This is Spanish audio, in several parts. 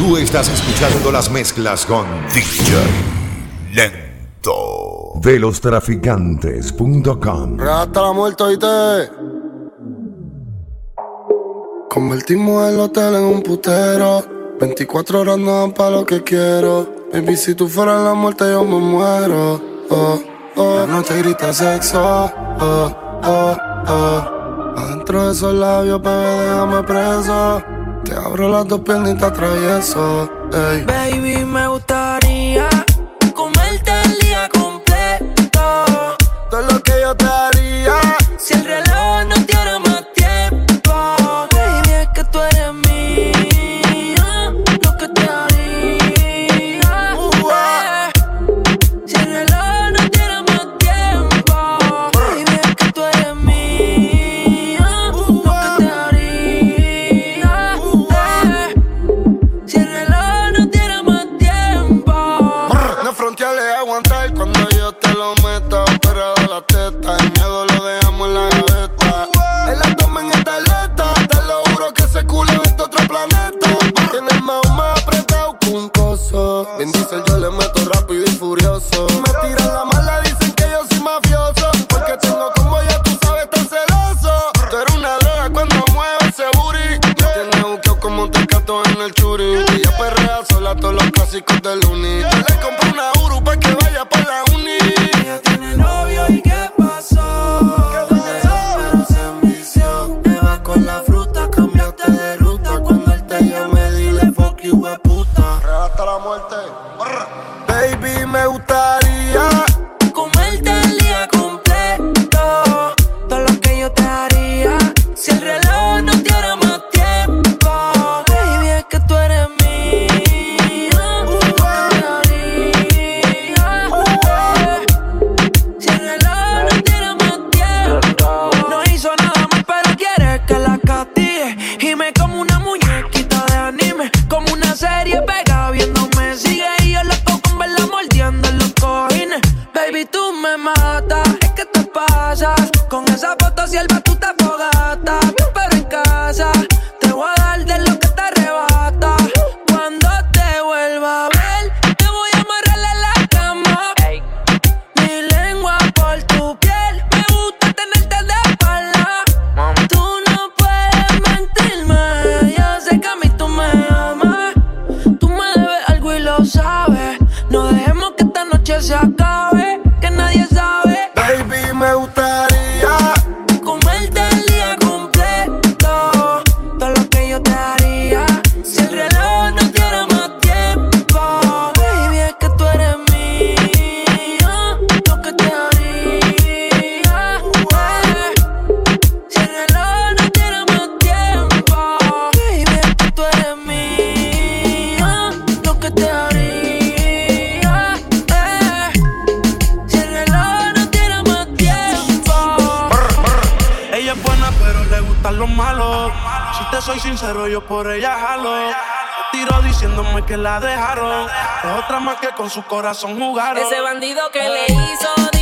Tú estás escuchando las mezclas con DJ Lento. De los traficantes.com. Hasta la muerte, oíste. Convertimos el hotel en un putero. 24 horas no dan para lo que quiero. Baby, si tú fueras la muerte, yo me muero. Oh, oh. La noche grita sexo. Oh, oh, oh. Adentro de esos labios, bebé, déjame preso. Te abro las dos piernas y te atravieso. Ey. Baby, me gustaría yo por ella jalo. Tiro diciéndome que la dejaron. Es otra más que con su corazón jugaron. Ese bandido que le hizo.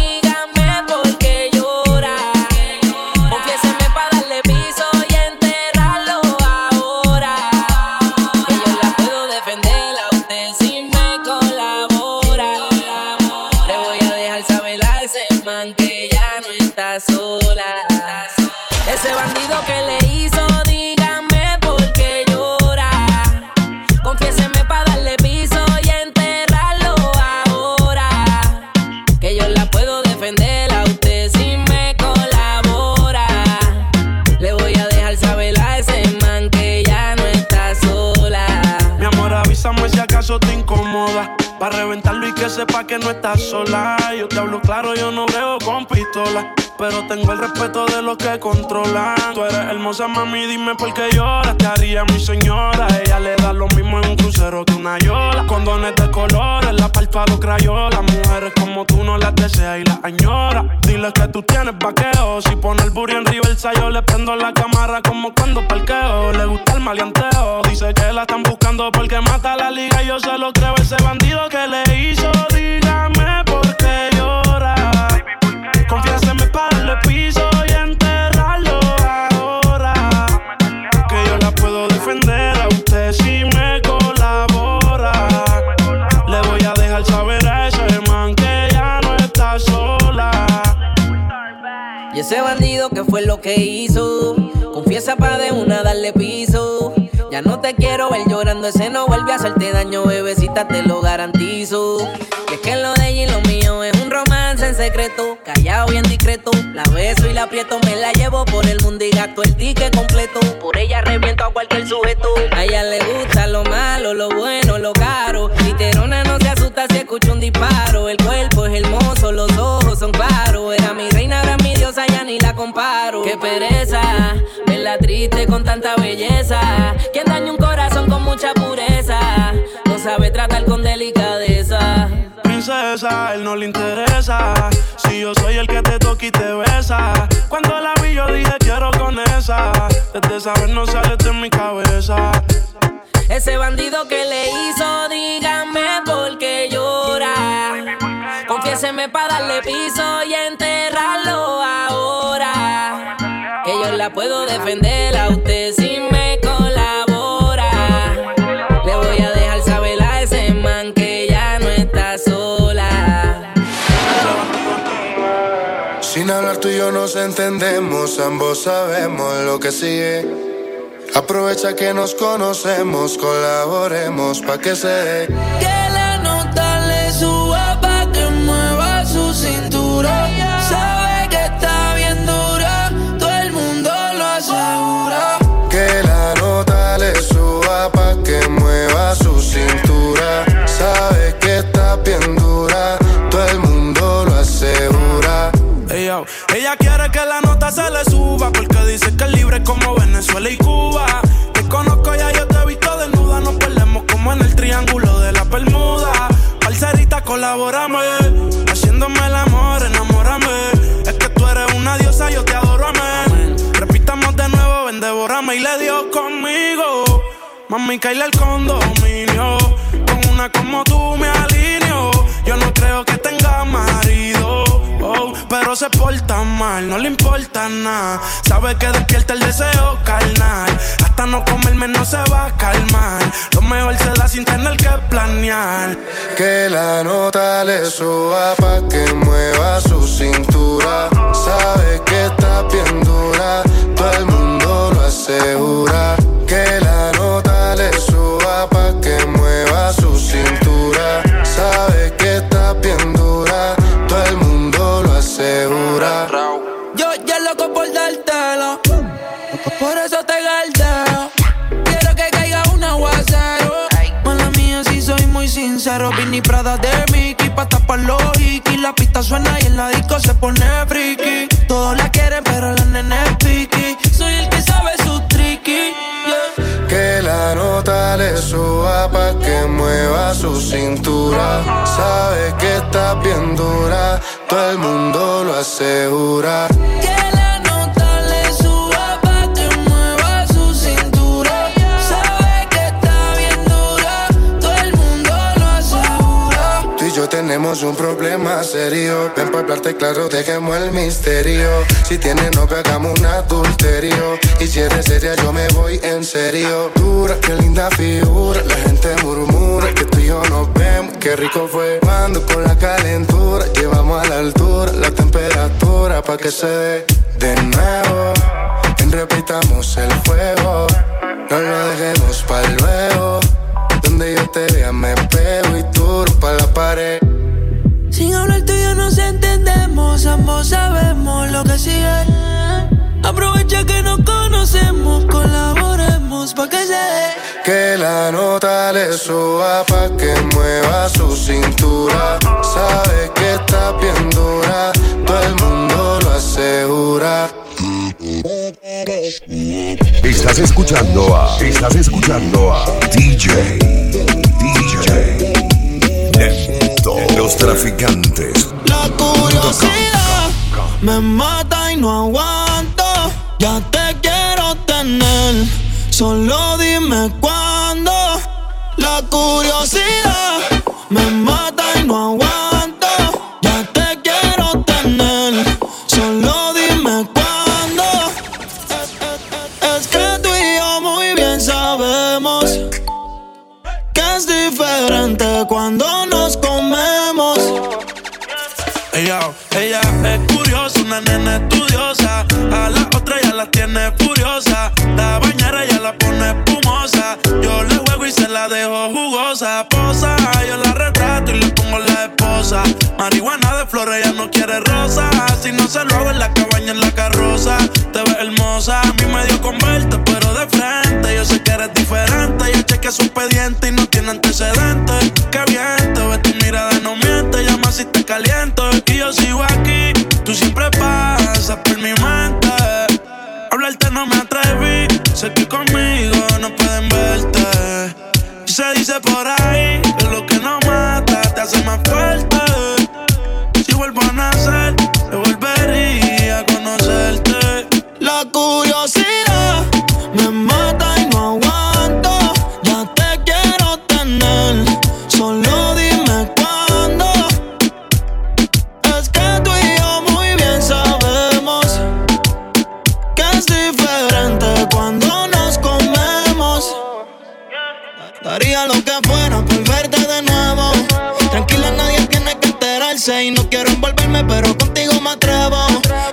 Yo te hablo claro, yo no veo con pistola. Pero tengo el respeto de los que controlan. Tú eres hermosa, mami, dime por qué lloras. Te haría mi señora. Ella le da lo mismo en un crucero que una yola. Condones de colores, la párpado crayola. Mujeres como tú no las deseas y las añoras. Dile que tú tienes vaqueo. Si pone el burro en reversa, yo le prendo la cámara como cuando parqueo. Le gusta el maleanteo. Dice que la están buscando porque mata la liga. y Yo se lo creo, ese bandido que le hizo. Dígame piso y enterrarlo ahora. Que yo la puedo defender a usted si me colabora. Le voy a dejar saber a ese man que ya no está sola. Y ese bandido que fue lo que hizo. Confiesa pa' de una darle piso. Ya no te quiero ver llorando, ese no vuelve a hacerte daño, bebecita, te lo garantizo. Y es que lo de ella y lo mío es un romance en secreto, callado y en la beso y la aprieto, me la llevo por el mundo y gasto el ticket completo. Por ella reviento a cualquier sujeto. A ella le gusta lo malo, lo bueno, lo caro. Literona no se asusta si escucha un disparo. El cuerpo es hermoso, los ojos son claros. Era mi reina, era mi diosa, ya ni la comparo. Qué pereza, verla triste con tanta belleza. Quien daña un corazón con mucha pureza, no sabe tratar con delicadeza. Princesa, él no le interesa. Si yo soy el que te toca y te besa. Cuando la vi, yo dije quiero con esa. Desde saber no sale de mi cabeza. Ese bandido que le hizo, dígame por qué llora. Confiéseme para darle piso y enterrarlo ahora. Que yo la puedo defender a usted si nos entendemos, ambos sabemos lo que sigue. Aprovecha que nos conocemos, colaboremos pa' que se dé. Que la nota le suba Mami, caíle el condominio. Con una como tú me alineo. Yo no creo que tenga marido. oh, pero se porta mal, no le importa nada. Sabe que despierta el deseo carnal. Hasta no comerme no se va a calmar. Lo mejor se da sin tener que planear. Que la nota le suba pa' que mueva su cintura. Sabe que está bien dura, todo el mundo lo asegura. Que Yo ya loco por dártelo, por eso te galdeo. Quiero que caiga un aguacero. Mala mía, si soy muy sincero. Vini Prada de Mickey pa' tapar los hikis. La pista suena y en la disco se pone friki. Todos la quieren, pero la nene es piqui. Suba pa' que mueva su cintura. Sabe que está bien dura, todo el mundo lo asegura. Que la nota le suba pa' que mueva su cintura. Sabe que está bien dura, todo el mundo lo asegura. Tú y yo tenemos un problema serio. Ven pa' hablarte claro, dejemos el misterio. Si tienes novia, hagamos un adulterio. Y si eres seria, en serio. Dura, qué linda figura. La gente murmura que tú y yo nos vemos. Qué rico fue cuando con la calentura llevamos a la altura la temperatura pa' que se dé de nuevo. Repitamos el fuego. No lo dejemos pa' luego. Donde yo te vea me pego y tú pa' la pared. Sin hablar tú y yo nos entendemos, ambos sabemos lo que sigue. Aprovecha que nos conocemos, colaboremos que la nota le suba pa' que mueva su cintura. Sabe que está bien dura, todo el mundo lo asegura. Estás escuchando a. Estás escuchando a DJ. DJ. Neto. Los traficantes. La curiosidad me mata y no aguanto. Ya te quiero tener, solo dime cuándo. La curiosidad me mata y no aguanto. Se lo hago en la cabaña, en la carroza. Te ves hermosa, a mí me dio con verte, pero de frente. Yo sé que eres diferente. Yo chequeé su expediente y no tiene antecedentes. Daría lo que fuera por verte de nuevo. Tranquila, nadie tiene que enterarse. Y no quiero envolverme, pero contigo me atrevo.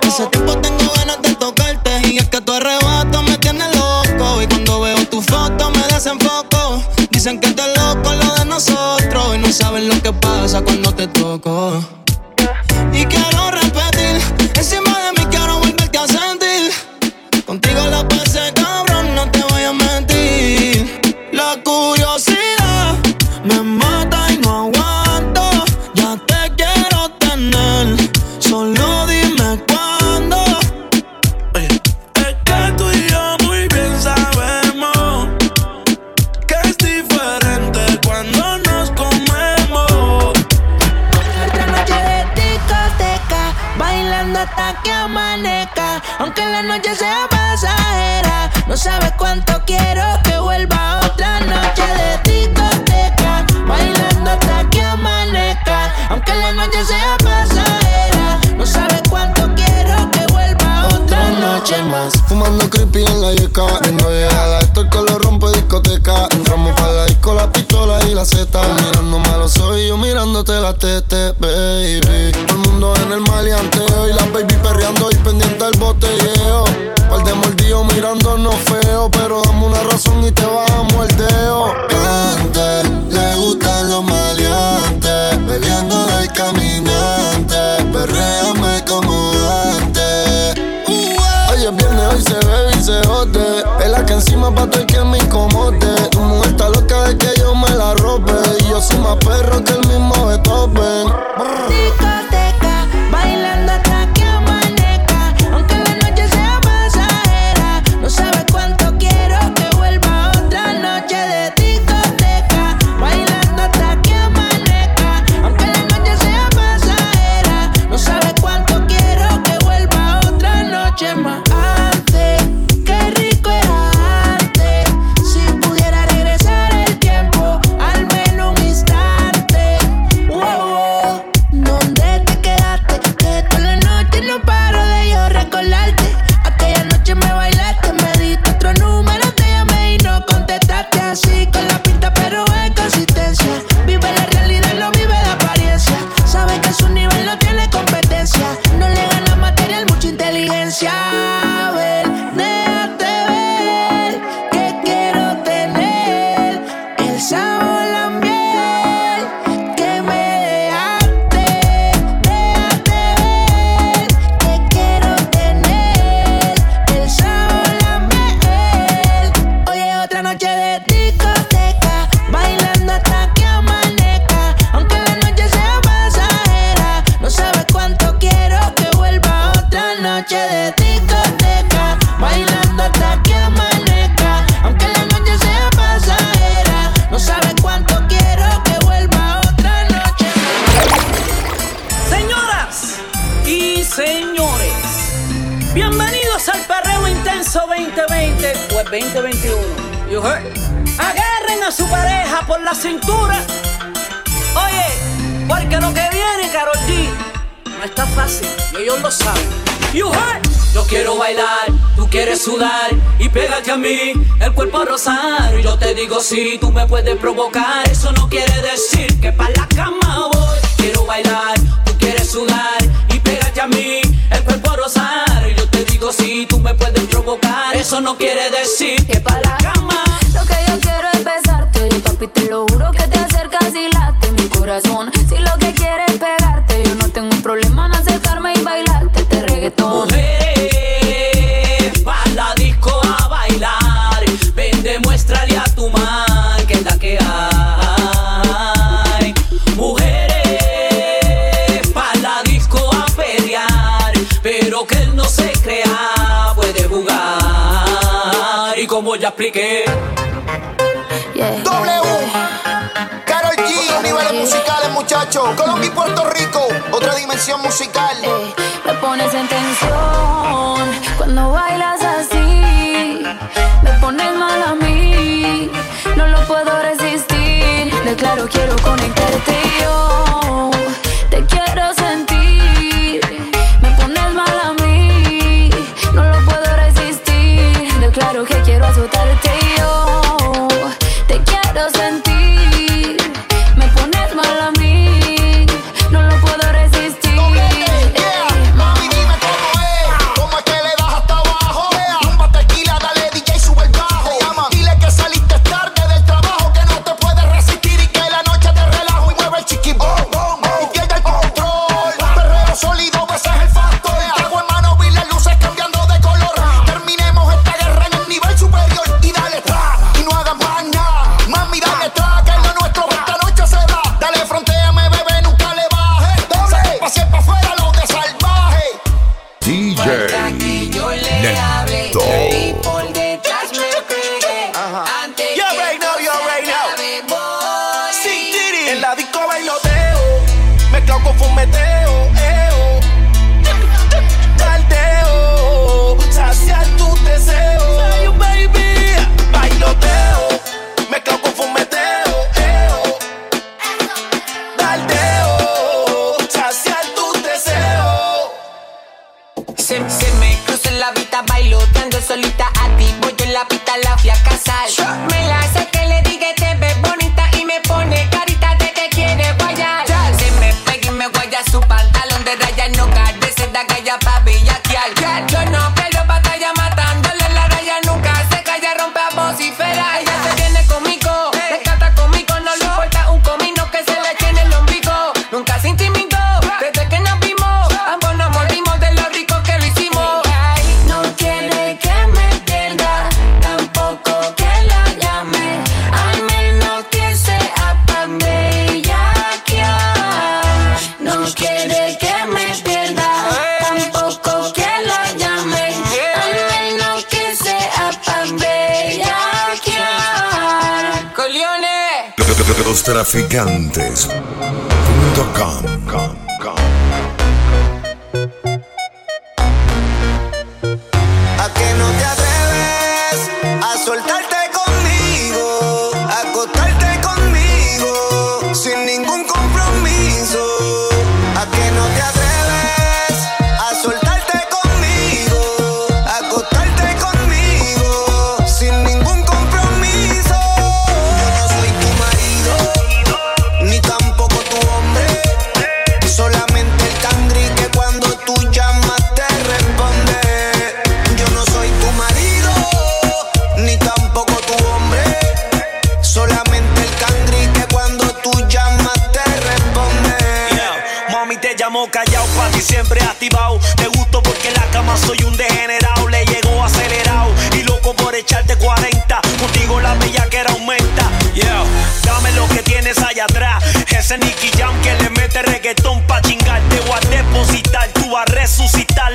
Hace tiempo tengo ganas de tocarte. Y es que tu arrebato me tiene loco. Y cuando veo tu foto me desenfoco. Dicen que te loco lo de nosotros. Y no saben lo que pasa cuando te toco. Y quiero Fumando creepy en la yeca Viendo llegada, esto el que lo rompe discoteca. Entramos para la disco, la pistola y la zeta Mirando malo soy yo mirándote la tete, baby. Todo el mundo en el maleanteo Y la baby perreando y pendiente al botelleo. Par de mordidos mirándonos feo Pero dame una razón y te bajamos el dedo Cante, le gustan los maleantes Bebiendo del caminante. Perréame se bebe y se jode. Es la que encima pa' todo el que me incomode. De por la cintura. Oye, porque lo que viene, Carol G, no está fácil y ellos lo saben. You heard? Yo quiero bailar, tú quieres sudar y pégate a mí, el cuerpo a rozar. Yo te digo si sí, tú me puedes provocar, eso no quiere decir que para la cama voy. Quiero bailar, tú quieres sudar y pégate a mí, el cuerpo a rozar. Yo te digo si sí, tú me puedes provocar, eso no quiere decir que para la cama. Lo que yo quiero es besar papi, te lo juro que te acercas y late mi corazón. Si lo que quieres es pegarte, yo no tengo un problema en acercarme y bailarte este reggaetón. Mujeres, pa' la disco a bailar, ven, demuéstrale a tu man que es la que hay. Mujeres, pa' la disco a pelear, pero que él no se crea, puede jugar. Y como ya expliqué, yeah. W niveles musicales, muchachos. Colombia y Puerto Rico, otra dimensión musical. Eh, me pones en tensión cuando bailas así. Me pones mal a mí, no lo puedo resistir. Declaro, quiero conectarte yo. y dale pa. Y no traficantes.com Ese Nicky Jam que le mete reggaetón pa' chingarte o a depositar, tú a resucitar.